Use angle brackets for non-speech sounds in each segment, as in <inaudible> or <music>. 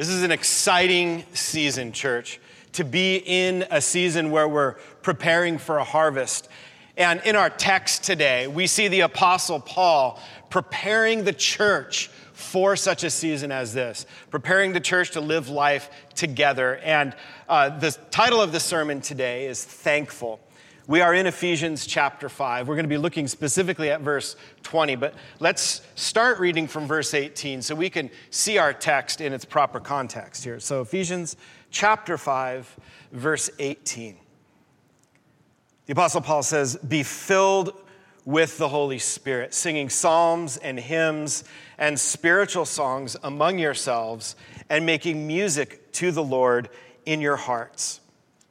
This is an exciting season, church, to be in a season where we're preparing for a harvest. And in our text today, we see the Apostle Paul preparing the church for such a season as this, preparing the church to live life together. And uh, the title of the sermon today is Thankful. We are in Ephesians chapter 5. We're going to be looking specifically at verse 20, but let's start reading from verse 18 so we can see our text in its proper context here. So, Ephesians chapter 5, verse 18. The Apostle Paul says, Be filled with the Holy Spirit, singing psalms and hymns and spiritual songs among yourselves, and making music to the Lord in your hearts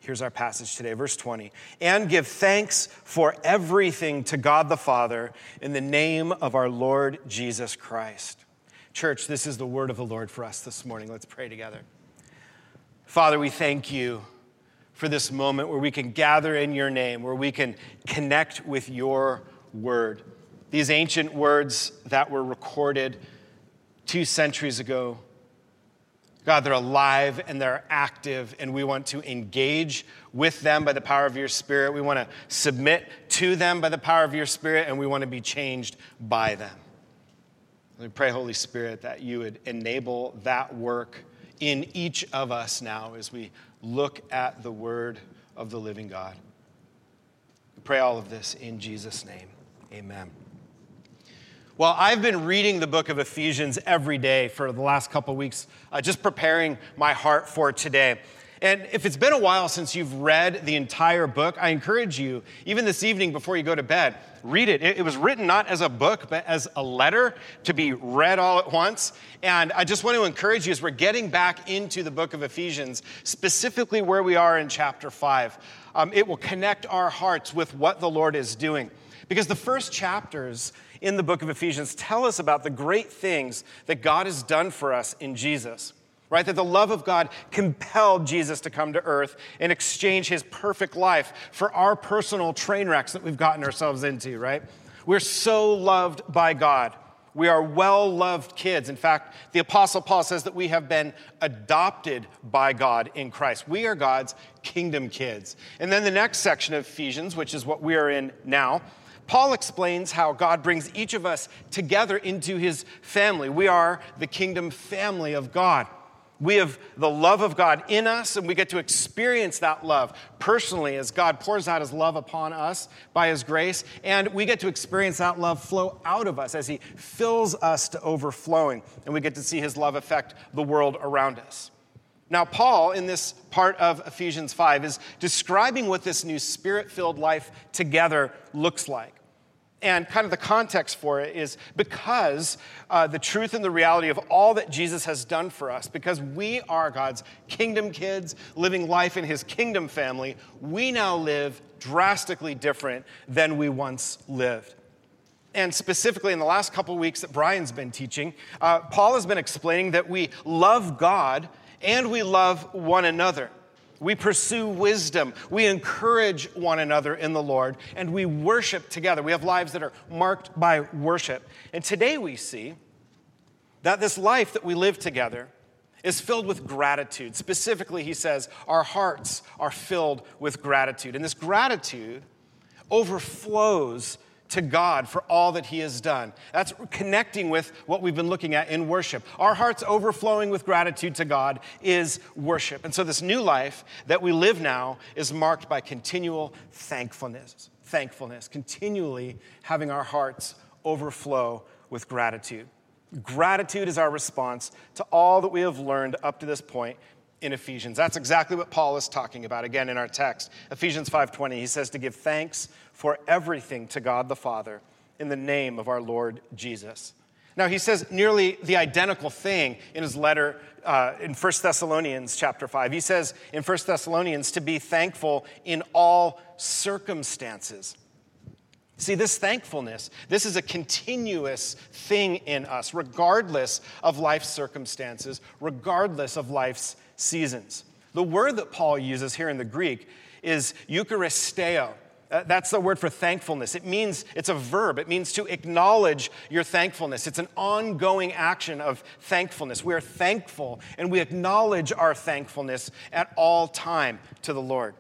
Here's our passage today, verse 20. And give thanks for everything to God the Father in the name of our Lord Jesus Christ. Church, this is the word of the Lord for us this morning. Let's pray together. Father, we thank you for this moment where we can gather in your name, where we can connect with your word. These ancient words that were recorded two centuries ago God, they're alive and they're active, and we want to engage with them by the power of your Spirit. We want to submit to them by the power of your Spirit, and we want to be changed by them. We pray, Holy Spirit, that you would enable that work in each of us now as we look at the Word of the living God. We pray all of this in Jesus' name. Amen. Well, I've been reading the book of Ephesians every day for the last couple weeks, uh, just preparing my heart for today. And if it's been a while since you've read the entire book, I encourage you, even this evening before you go to bed, read it. It, was written not as a book, but as a letter to be read all at once. And I just want to encourage you as we're getting back into the book of Ephesians, specifically where we are in chapter 5, um, it will connect our hearts with what the Lord is doing. Because the first chapters in the book of Ephesians tell us about the great things that God has done for us in Jesus, right? That the love of God compelled Jesus to come to earth and exchange his perfect life for our personal train wrecks that we've gotten ourselves into, right? We're so loved by God. We are well loved kids. In fact, the Apostle Paul says that we have been adopted by God in Christ. We are God's kingdom kids. And then the next section of Ephesians, which is what we are in now, Paul explains how God brings each of us together into his family. We are the kingdom family of God. We have the love of God in us, and we get to experience that love personally as God pours out his love upon us by his grace. And we get to experience that love flow out of us as he fills us to overflowing. And we get to see his love affect the world around us. Now, Paul, in this part of Ephesians 5, is describing what this new spirit filled life together looks like. And kind of the context for it is because uh, the truth and the reality of all that Jesus has done for us, because we are God's kingdom kids living life in his kingdom family, we now live drastically different than we once lived. And specifically, in the last couple weeks that Brian's been teaching, uh, Paul has been explaining that we love God and we love one another. We pursue wisdom. We encourage one another in the Lord, and we worship together. We have lives that are marked by worship. And today we see that this life that we live together is filled with gratitude. Specifically, he says, our hearts are filled with gratitude. And this gratitude overflows to God for all that He has done. That's connecting with what we've been looking at in worship. Our hearts overflowing with gratitude to God is worship. And so, this new life that we live now is marked by continual thankfulness, thankfulness, continually having our hearts overflow with gratitude. Gratitude is our response to all that we have learned up to this point in Ephesians. That's exactly what Paul is talking about again in our text. Ephesians 5:20 he says to give thanks for everything to God the Father in the name of our Lord Jesus. Now he says nearly the identical thing in his letter uh, in 1 Thessalonians chapter 5. He says in 1 Thessalonians to be thankful in all circumstances. See, this thankfulness, this is a continuous thing in us, regardless of life's circumstances, regardless of life's seasons. The word that Paul uses here in the Greek is Eucharisteo. Uh, that's the word for thankfulness. It means, it's a verb. It means to acknowledge your thankfulness. It's an ongoing action of thankfulness. We are thankful and we acknowledge our thankfulness at all time to the Lord.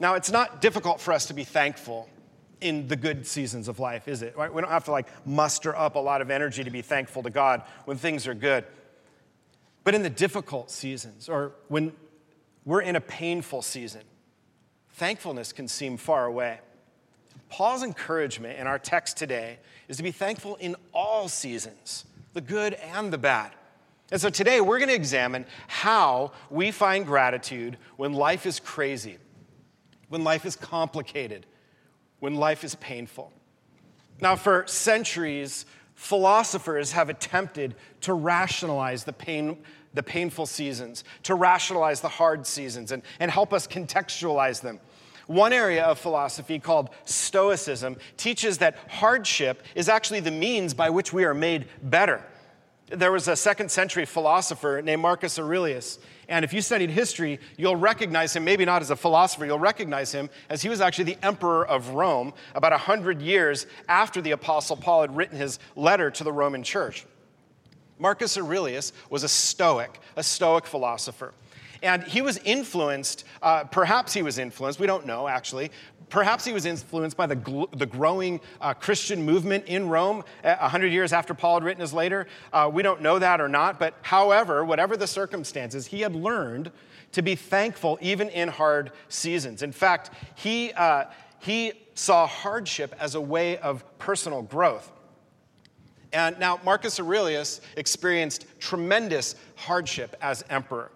Now, it's not difficult for us to be thankful in the good seasons of life, is it? Right? We don't have to like muster up a lot of energy to be thankful to God when things are good. But in the difficult seasons or when we're in a painful season, thankfulness can seem far away. Paul's encouragement in our text today is to be thankful in all seasons, the good and the bad. And so today we're going to examine how we find gratitude when life is crazy, when life is complicated, when life is painful. Now, for centuries, philosophers have attempted to rationalize the pain the painful seasons, to rationalize the hard seasons, and, and help us contextualize them. One area of philosophy called Stoicism teaches that hardship is actually the means by which we are made better. There was a second century philosopher named Marcus Aurelius, and if you studied history, you'll recognize him, maybe not as a philosopher, you'll recognize him as he was actually the emperor of Rome about 100 years after the Apostle Paul had written his letter to the Roman church. Marcus Aurelius was a Stoic, a Stoic philosopher. And he was influenced, uh, perhaps he was influenced, we don't know actually, perhaps he was influenced by the, the growing uh, Christian movement in Rome 100 years after Paul had written his letter. Uh, we don't know that or not, but however, whatever the circumstances, he had learned to be thankful even in hard seasons. In fact, he, uh, he saw hardship as a way of personal growth. And now, Marcus Aurelius experienced tremendous hardship as emperor.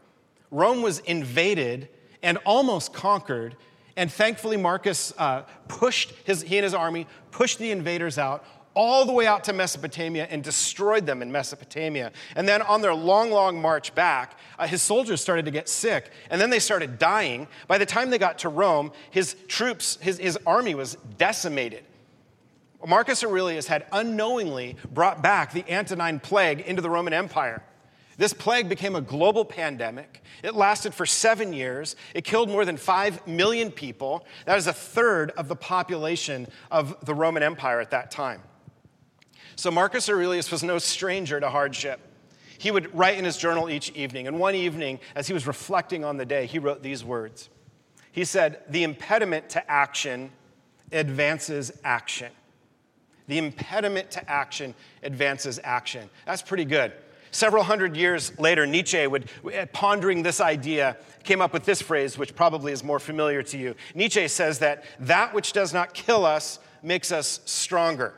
Rome was invaded and almost conquered. And thankfully, Marcus uh, pushed his, he and his army pushed the invaders out all the way out to Mesopotamia and destroyed them in Mesopotamia. And then on their long, long march back, uh, his soldiers started to get sick, and then they started dying. By the time they got to Rome, his troops, his, his army was decimated. Marcus Aurelius had unknowingly brought back the Antonine plague into the Roman Empire. This plague became a global pandemic. It lasted for seven years. It killed more than five million people. That is a third of the population of the Roman Empire at that time. So Marcus Aurelius was no stranger to hardship. He would write in his journal each evening. And one evening, as he was reflecting on the day, he wrote these words He said, The impediment to action advances action. The impediment to action advances action. That's pretty good. Several hundred years later, Nietzsche would, eh, pondering this idea, came up with this phrase, which probably is more familiar to you. Nietzsche says that that which does not kill us makes us stronger.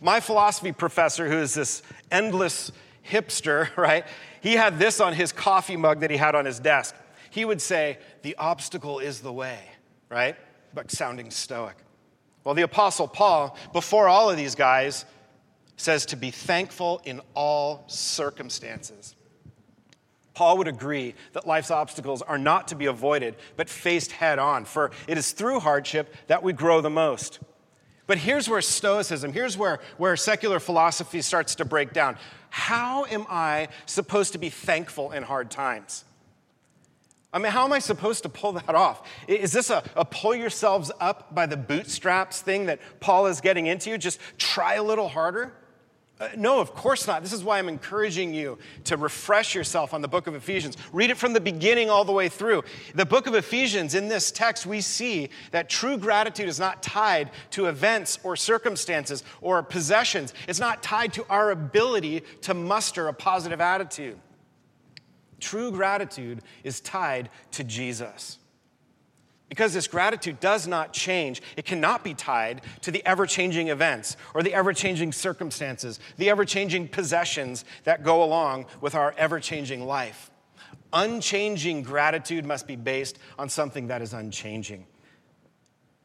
My philosophy professor, who is this endless hipster, <laughs> right? He had this on his coffee mug that he had on his desk. He would say, The obstacle is the way, right? But sounding stoic. Well, the Apostle Paul, before all of these guys, says to be thankful in all circumstances. Paul would agree that life's obstacles are not to be avoided, but faced head on, for it is through hardship that we grow the most. But here's where Stoicism, here's where, where secular philosophy starts to break down. How am I supposed to be thankful in hard times? I mean, how am I supposed to pull that off? Is this a, a, pull yourselves up by the bootstraps thing that Paul is getting into? Just try a little harder? Uh, no, of course not. This is why I'm encouraging you to refresh yourself on the book of Ephesians. Read it from the beginning all the way through. The book of Ephesians, in this text, we see that true gratitude is not tied to events or circumstances or possessions, it's not tied to our ability to muster a positive attitude. True gratitude is tied to Jesus. Because this gratitude does not change, it cannot be tied to the ever changing events or the ever changing circumstances, the ever changing possessions that go along with our ever changing life. Unchanging gratitude must be based on something that is unchanging.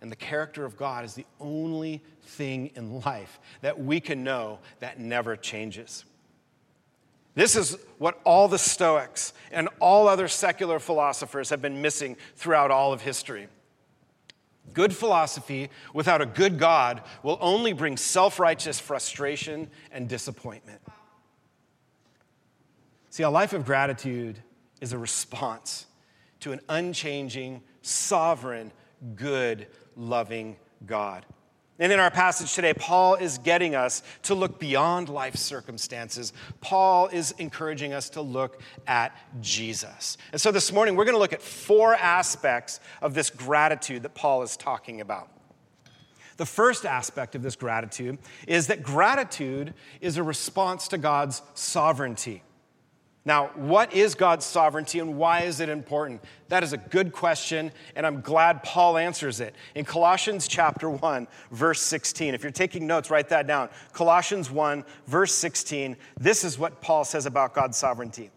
And the character of God is the only thing in life that we can know that never changes. This is what all the Stoics and all other secular philosophers have been missing throughout all of history. Good philosophy without a good God will only bring self righteous frustration and disappointment. See, a life of gratitude is a response to an unchanging, sovereign, good, loving God. And in our passage today, Paul is getting us to look beyond life circumstances. Paul is encouraging us to look at Jesus. And so this morning, we're going to look at four aspects of this gratitude that Paul is talking about. The first aspect of this gratitude is that gratitude is a response to God's sovereignty. Now, what is God's sovereignty and why is it important? That is a good question, and I'm glad Paul answers it. In Colossians chapter 1, verse 16, if you're taking notes, write that down. Colossians 1, verse 16, this is what Paul says about God's sovereignty.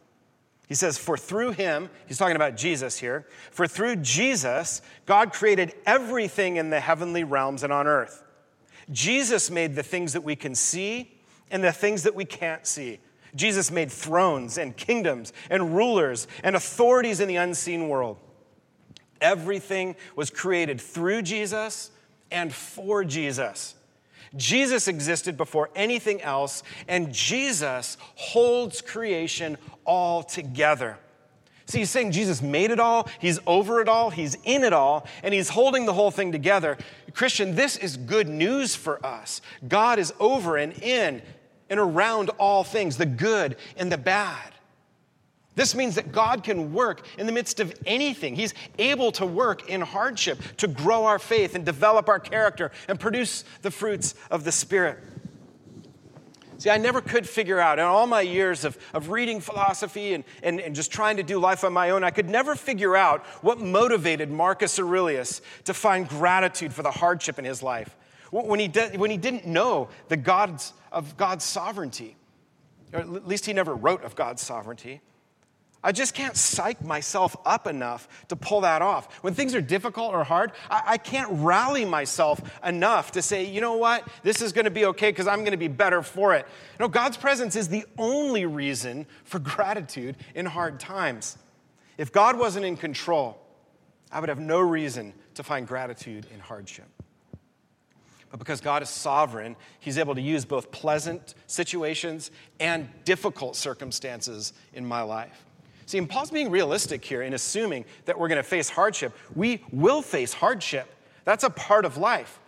He says, For through him, he's talking about Jesus here, for through Jesus, God created everything in the heavenly realms and on earth. Jesus made the things that we can see and the things that we can't see. Jesus made thrones and kingdoms and rulers and authorities in the unseen world. Everything was created through Jesus and for Jesus. Jesus existed before anything else, and Jesus holds creation all together. See, he's saying Jesus made it all, he's over it all, he's in it all, and he's holding the whole thing together. Christian, this is good news for us. God is over and in and around all things, the good and the bad. This means that God can work in the midst of anything. He's able to work in hardship to grow our faith and develop our character and produce the fruits of the Spirit. See, I never could figure out, in all my years of, of reading philosophy and, and, and just trying to do life on my own, I could never figure out what motivated Marcus Aurelius to find gratitude for the hardship in his life when he, de- when he didn't know the gods of God's sovereignty, or at least he never wrote of God's sovereignty. I just can't psych myself up enough to pull that off. When things are difficult or hard, I, I can't rally myself enough to say, you know what, this is going to be okay because I'm going to be better for it. No, God's presence is the only reason for <laughs> gratitude in hard times. If God wasn't in control, I would have no reason to find gratitude in hardship. But because God is sovereign, He's able to use both pleasant situations and difficult circumstances in my life. See, and Paul's being realistic here in assuming that we're going to face hardship. We will face hardship. That's a part of life.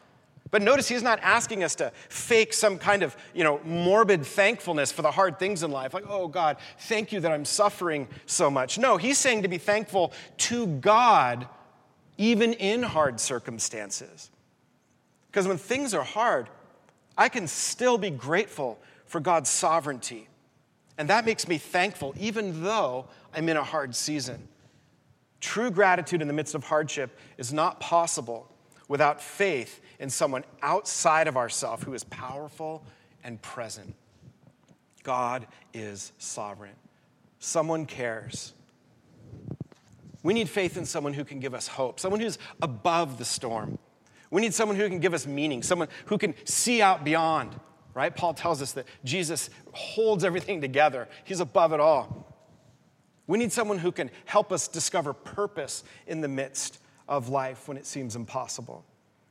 But notice he's not asking us to fake some kind of, you know, morbid thankfulness for the hard things in life. Like, oh God, thank you that I'm suffering so much. No, he's saying to be thankful to God even in hard circumstances. Because when things are hard, I can still be grateful for God's sovereignty. And that makes me thankful, even though I'm in a hard season. True gratitude in the midst of hardship is not possible without faith in someone outside of ourselves who is powerful and present. God is sovereign. Someone cares. We need faith in someone who can give us hope, someone who's above the storm. We need someone who can give us meaning, someone who can see out beyond, right? Paul tells us that Jesus holds everything together, he's above it all. We need someone who can help us discover purpose in the midst of life when it seems impossible.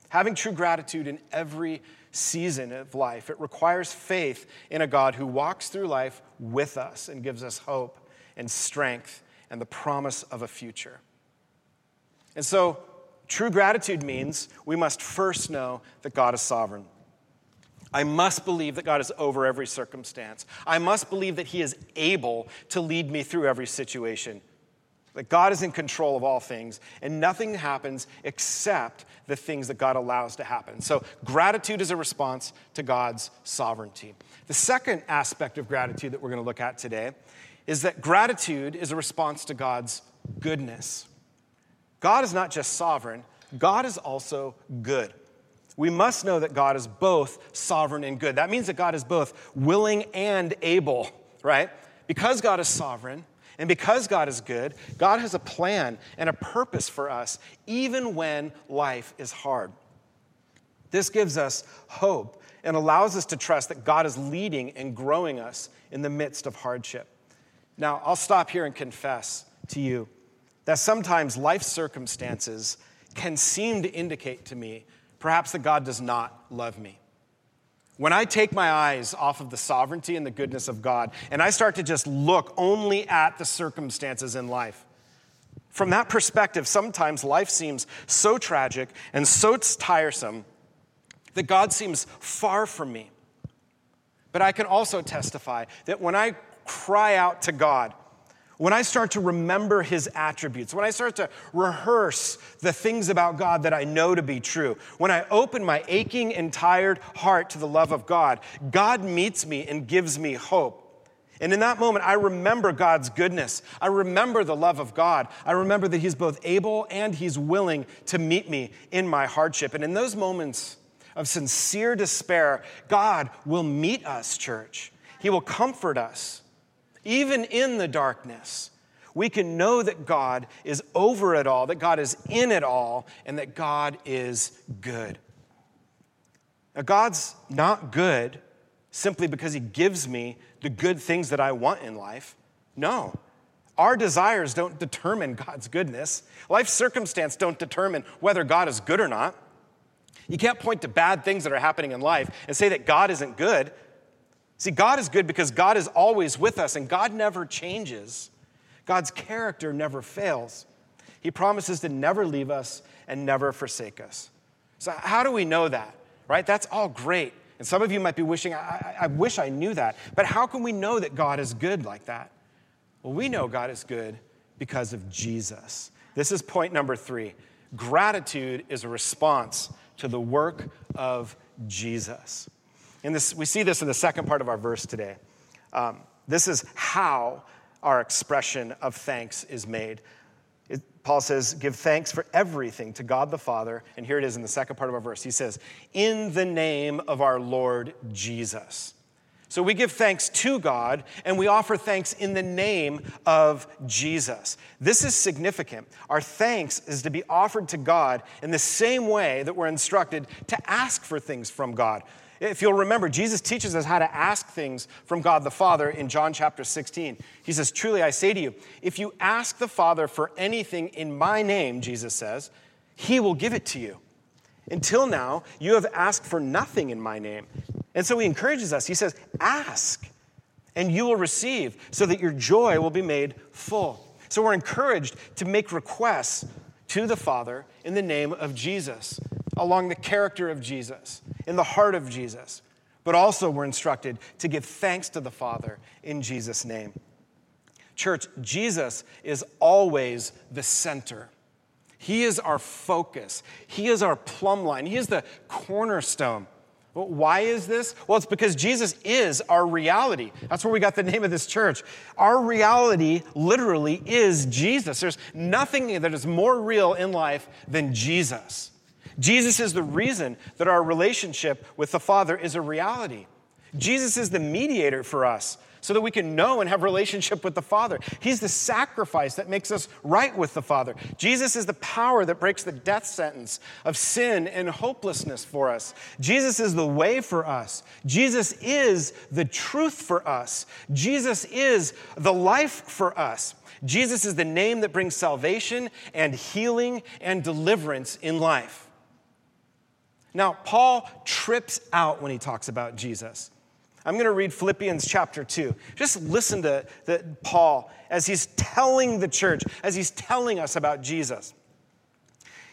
Having true gratitude in every season of life, it requires faith in a God who walks through life with us and gives us hope and strength and the promise of a future. And so, True gratitude means we must first know that God is sovereign. I must believe that God is over every circumstance. I must believe that He is able to lead me through every situation. That God is in control of all things, and nothing happens except the things that God allows to happen. So, gratitude is a response to God's sovereignty. The second aspect of gratitude that we're going to look at today is that gratitude is a response to God's goodness. God is not just sovereign, God is also good. We must know that God is both sovereign and good. That means that God is both willing and able, right? Because God is sovereign and because God is good, God has a plan and a purpose for us, even when life is hard. This gives us hope and allows us to trust that God is leading and growing us in the midst of hardship. Now, I'll stop here and confess to you that sometimes life circumstances can seem to indicate to me perhaps that God does not love me. When I take my eyes off of the sovereignty and the goodness of God and I start to just look only at the circumstances in life, From that perspective, sometimes life seems so tragic and so tiresome that God seems far from me. But I can also testify that when I cry out to God, when I start to remember his attributes, when I start to rehearse the things about God that I know to be true, when I open my aching and tired heart to the love of God, God meets me and gives me hope. And in that moment, I remember God's goodness. I remember the love of God. I remember that He's both able and He's willing to meet me in my hardship. And in those moments of sincere despair, God will meet us, church. He will comfort us even in the darkness, we can know that God is over it all, that God is in it all, and that God is good. Now, God's not good simply because He gives me the good things that I want in life. No. Our desires don't determine God's goodness. Life circumstance don't determine whether God is good or not. You can't point to bad things that are happening in life and say that God isn't good. See, God is good because God is always with us and God never changes. God's character never fails. He promises to never leave us and never forsake us. So, how do we know that? Right? That's all great. And some of you might be wishing, I, I, wish I knew that. But how can we know that God is good like that? Well, we know God is good because of Jesus. This is point number three. Gratitude is a response to the work of Jesus. And this, we see this in the second part of our verse today. Um, this is how our expression of thanks is made. It, Paul says, Give thanks for everything to God the Father. And here it is in the second part of our verse. He says, In the name of our Lord Jesus. So we give thanks to God and we offer thanks in the name of Jesus. This is significant. Our thanks is to be offered to God in the same way that we're instructed to ask for things from God. If you'll remember, Jesus teaches us how to ask things from God the Father in John chapter 16. He says, Truly I say to you, if you ask the Father for anything in my name, Jesus says, he will give it to you. Until now, you have asked for nothing in my name. And so he encourages us. He says, Ask, and you will receive, so that your joy will be made full. So we're encouraged to make requests to the Father in the name of Jesus, along the character of Jesus in the heart of Jesus, but also we're instructed to give thanks to the Father in Jesus' name. Church, Jesus is always the center. He is our focus. He is our plumb line. He is the cornerstone. Well, why is this? Well, it's because Jesus is our reality. That's where we got the name of this church. Our reality literally is Jesus. There's nothing that is more real in life than Jesus. Jesus is the reason that our relationship with the Father is a reality. Jesus is the mediator for us so that we can know and have relationship with the Father. He's the sacrifice that makes us right with the Father. Jesus is the power that breaks the death sentence of sin and hopelessness for us. Jesus is the way for us. Jesus is the truth for us. Jesus is the life for us. Jesus is the name that brings salvation and healing and deliverance in life. Now, Paul trips out when he talks about Jesus. I'm going to read Philippians chapter 2. Just listen to the, Paul as he's telling the church, as he's telling us about Jesus.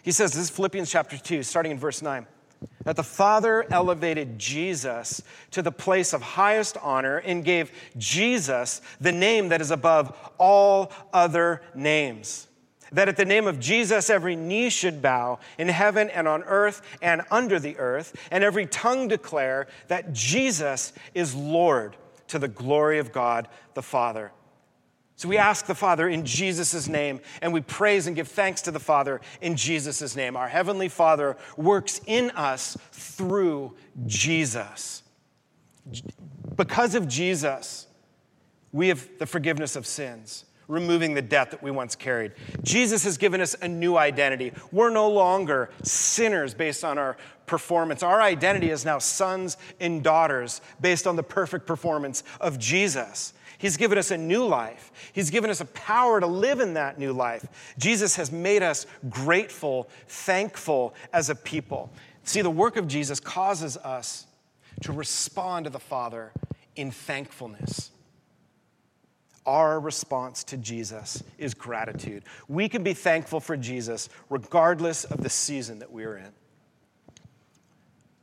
He says, this is Philippians chapter 2, starting in verse 9, that the Father elevated Jesus to the place of highest honor and gave Jesus the name that is above all other names that at the name of Jesus every knee should bow in heaven and on earth and under the earth, and every tongue declare that Jesus is Lord to the glory of God the Father. So we ask the Father in Jesus' name, and we praise and give thanks to the Father in Jesus' name. Our Heavenly Father works in us through Jesus. Because of Jesus, we have the forgiveness of sins removing the debt that we once carried. Jesus has given us a new identity. We're no longer sinners based on our performance. Our identity is now sons and daughters based on the perfect performance of Jesus. He's given us a new life. He's given us a power to live in that new life. Jesus has made us grateful, thankful as a people. See, the work of Jesus causes us to respond to the Father in thankfulness. Our response to Jesus is gratitude. We can be thankful for Jesus regardless of the season that we are in.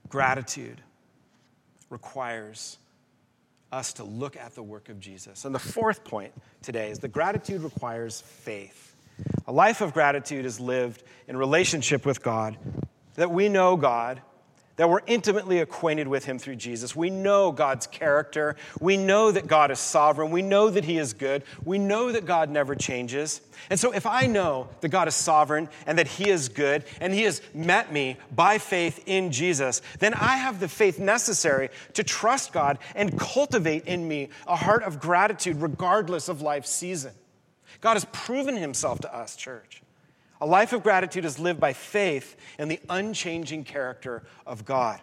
Gratitude requires us to look at the work of Jesus. And the fourth point today is that gratitude requires faith. A life of gratitude is lived in relationship with God, that we know God that we're intimately acquainted with him through Jesus. We know God's character. We know that God is sovereign. We know that he is good. We know that God never changes. And so, if I know that God is sovereign and that he is good and he has met me by faith in Jesus, then I have the faith necessary to trust God and cultivate in me a heart of gratitude regardless of life's season. God has proven himself to us, church. A life of gratitude is lived by faith in the unchanging character of God.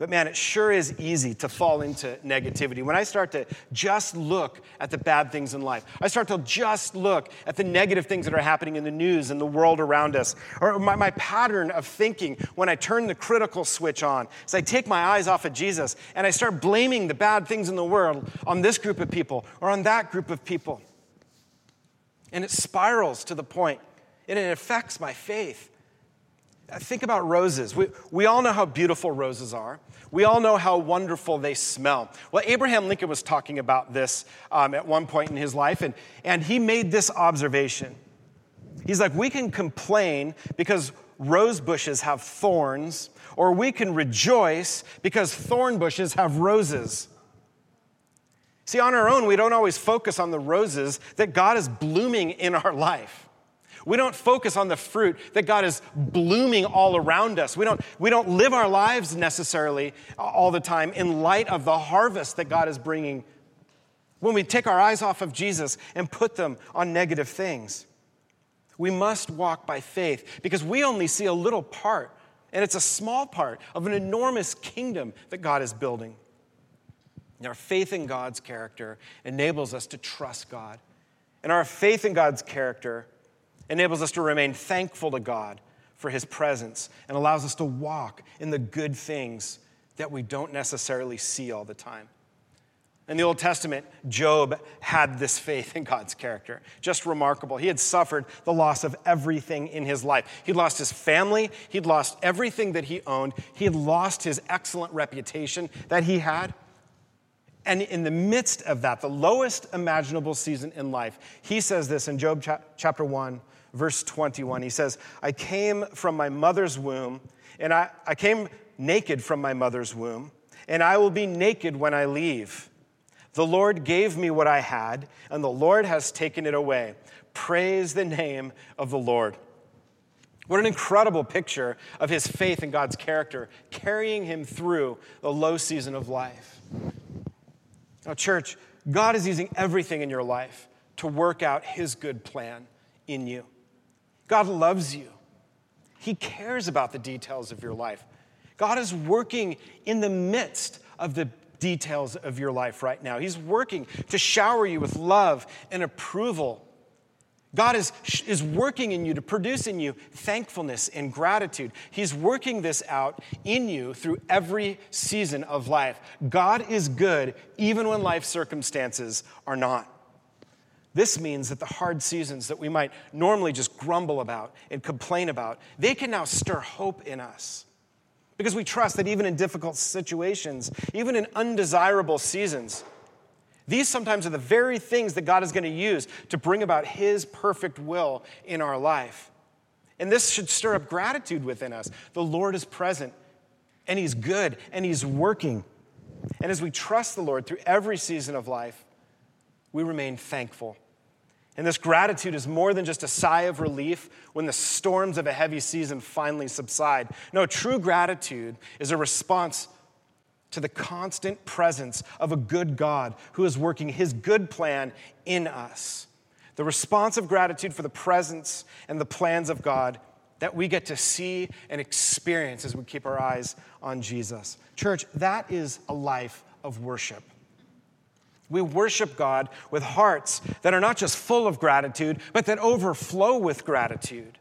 But man, it sure is easy to fall into negativity. When I start to just look at the bad things in life, I start to just look at the negative things that are happening in the news and the world around us, or my, my pattern of thinking when I turn the critical switch on is I take my eyes off of Jesus and I start blaming the bad things in the world on this group of people or on that group of people. And it spirals to the point, and it affects my faith. Think about roses. We, we all know how beautiful roses are. We all know how wonderful they smell. Well, Abraham Lincoln was talking about this um, at one point in his life, and, and he made this observation. He's like, we can complain because rose bushes have thorns, or we can rejoice because thorn bushes have roses. See, on our own, we don't always focus on the roses that God is blooming in our life. We don't focus on the fruit that God is blooming all around us. We don't, we don't live our lives necessarily all the time in light of the harvest that God is bringing when we take our eyes off of Jesus and put them on negative things. We must walk by faith because we only see a little part, and it's a small part of an enormous kingdom that God is building. And our faith in God's character enables us to trust God. And our faith in God's character enables us to remain thankful to God for his presence and allows us to walk in the good things that we don't necessarily see all the time. In the Old Testament, Job had this faith in God's character. Just remarkable. He had suffered the loss of everything in his life. He'd lost his family, he'd lost everything that he owned, he had lost his excellent reputation that he had. And in the midst of that, the lowest imaginable season in life, he says this in Job chapter 1, verse 21. He says, I came from my mother's womb, and I, I came naked from my mother's womb, and I will be naked when I leave. The Lord gave me what I had, and the Lord has taken it away. Praise the name of the Lord. What an incredible picture of his faith in God's character, carrying him through the low season of life. Now, church, God is using everything in your life to work out His good plan in you. God loves you, He cares about the details of your life. God is working in the midst of the details of your life right now. He's working to shower you with love and approval God is, is working in you to produce in you thankfulness and gratitude. He's working this out in you through every season of life. God is good even when life circumstances are not. This means that the hard seasons that we might normally just grumble about and complain about, they can now stir hope in us. Because we trust that even in difficult situations, even in undesirable seasons, these sometimes are the very things that God is going to use to bring about His perfect will in our life. And this should stir up gratitude within us. The Lord is present, and He's good, and He's working. And as we trust the Lord through every season of life, we remain thankful. And this gratitude is more than just a sigh of relief when the storms of a heavy season finally subside. No, true gratitude is a response to the constant presence of a good God who is working his good plan in us. The response of gratitude for the presence and the plans of God that we get to see and experience as we keep our eyes on Jesus. Church, that is a life of worship. We worship God with hearts that are not just full of gratitude, but that overflow with gratitude.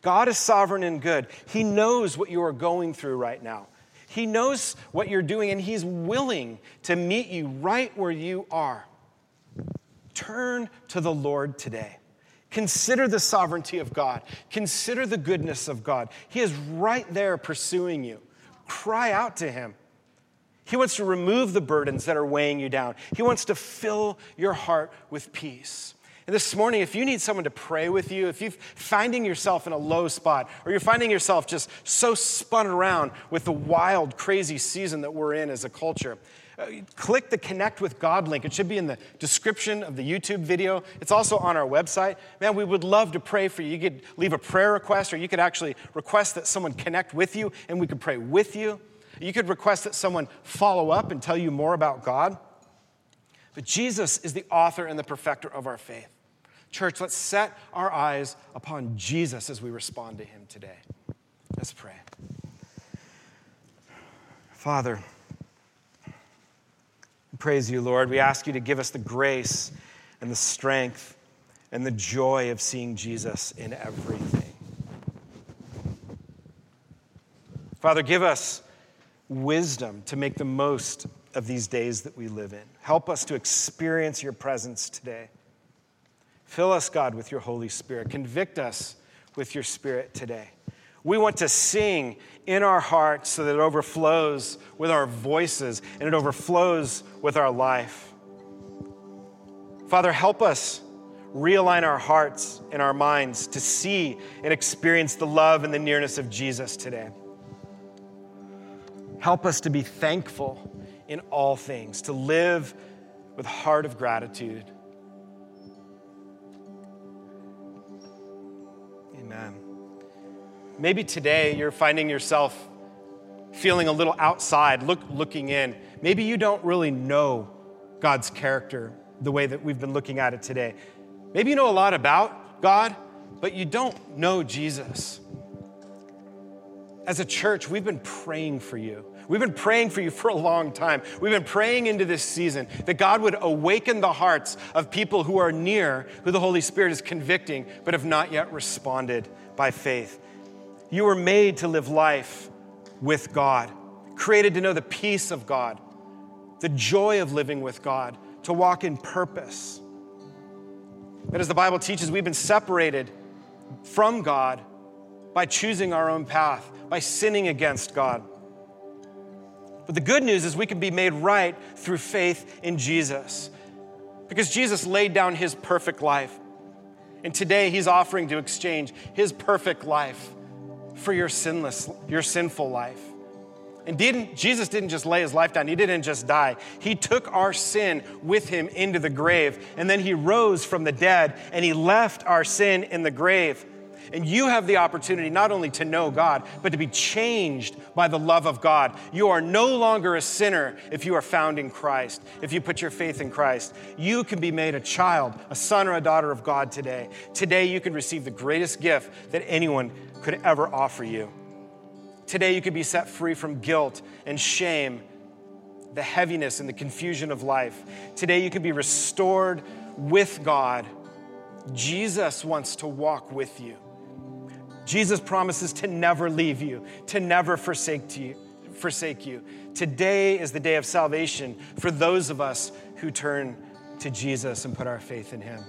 God is sovereign and good. He knows what you are going through right now. He knows what you're doing and He's willing to meet you right where you are. Turn to the Lord today. Consider the sovereignty of God. Consider the goodness of God. He is right there pursuing you. Cry out to Him. He wants to remove the burdens that are weighing you down. He wants to fill your heart with peace. And this morning, if you need someone to pray with you, if you're finding yourself in a low spot, or you're finding yourself just so spun around with the wild, crazy season that we're in as a culture, uh, click the Connect with God link. It should be in the description of the YouTube video. It's also on our website. Man, we would love to pray for you. You could leave a prayer request, or you could actually request that someone connect with you, and we could pray with you. You could request that someone follow up and tell you more about God. But Jesus is the author and the perfecter of our faith. Church, let's set our eyes upon Jesus as we respond to him today. Let's pray. Father, praise you, Lord. We ask you to give us the grace and the strength and the joy of seeing Jesus in everything. Father, give us wisdom to make the most of these days that we live in. Help us to experience your presence today. Fill us, God, with your Holy Spirit. Convict us with your Spirit today. We want to sing in our hearts so that it overflows with our voices and it overflows with our life. Father, help us realign our hearts and our minds to see and experience the love and the nearness of Jesus today. Help us to be thankful in all things, to live with heart of gratitude. Amen. Maybe today you're finding yourself feeling a little outside, look, looking in. Maybe you don't really know God's character the way that we've been looking at it today. Maybe you know a lot about God, but you don't know Jesus. As a church, we've been praying for you. We've been praying for you for a long time. We've been praying into this season that God would awaken the hearts of people who are near, who the Holy Spirit is convicting, but have not yet responded by faith. You were made to live life with God, created to know the peace of God, the joy of living with God, to walk in purpose. But as the Bible teaches, we've been separated from God by choosing our own path, by sinning against God. But the good news is we can be made right through faith in Jesus. Because Jesus laid down his perfect life. And today he's offering to exchange his perfect life for your sinless, your sinful life. And didn't, Jesus didn't just lay his life down, he didn't just die. He took our sin with him into the grave, and then he rose from the dead and he left our sin in the grave. And you have the opportunity not only to know God, but to be changed by the love of God. You are no longer a sinner if you are found in Christ, if you put your faith in Christ. You can be made a child, a son or a daughter of God today. Today, you can receive the greatest gift that anyone could ever offer you. Today, you could be set free from guilt and shame, the heaviness and the confusion of life. Today, you can be restored with God. Jesus wants to walk with you. Jesus promises to never leave you, to never forsake you. Forsake you. Today is the day of salvation for those of us who turn to Jesus and put our faith in him.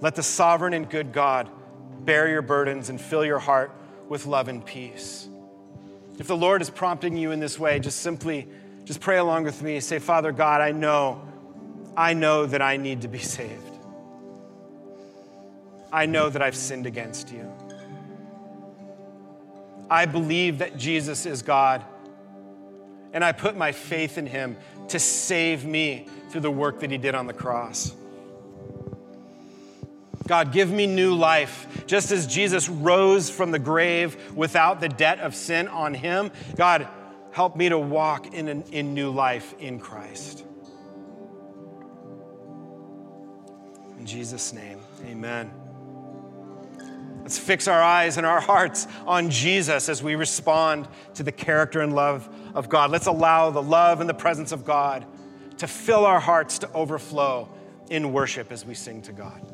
Let the sovereign and good God bear your burdens and fill your heart with love and peace. If the Lord is prompting you in this way, just simply just pray along with me. Say, Father God, I know, I know that I need to be <laughs> saved. I know that I've sinned against you. I believe that Jesus is God. And I put my faith in him to save me through the work that he did on the cross. God, give me new life. Just as Jesus rose from the grave without the debt of sin on him, God, help me to walk in, an, in new life in Christ. In Jesus' name, amen. Let's fix our eyes and our hearts on Jesus as we respond to the character and love of God. Let's allow the love and the presence of God to fill our hearts to overflow in worship as we sing to God.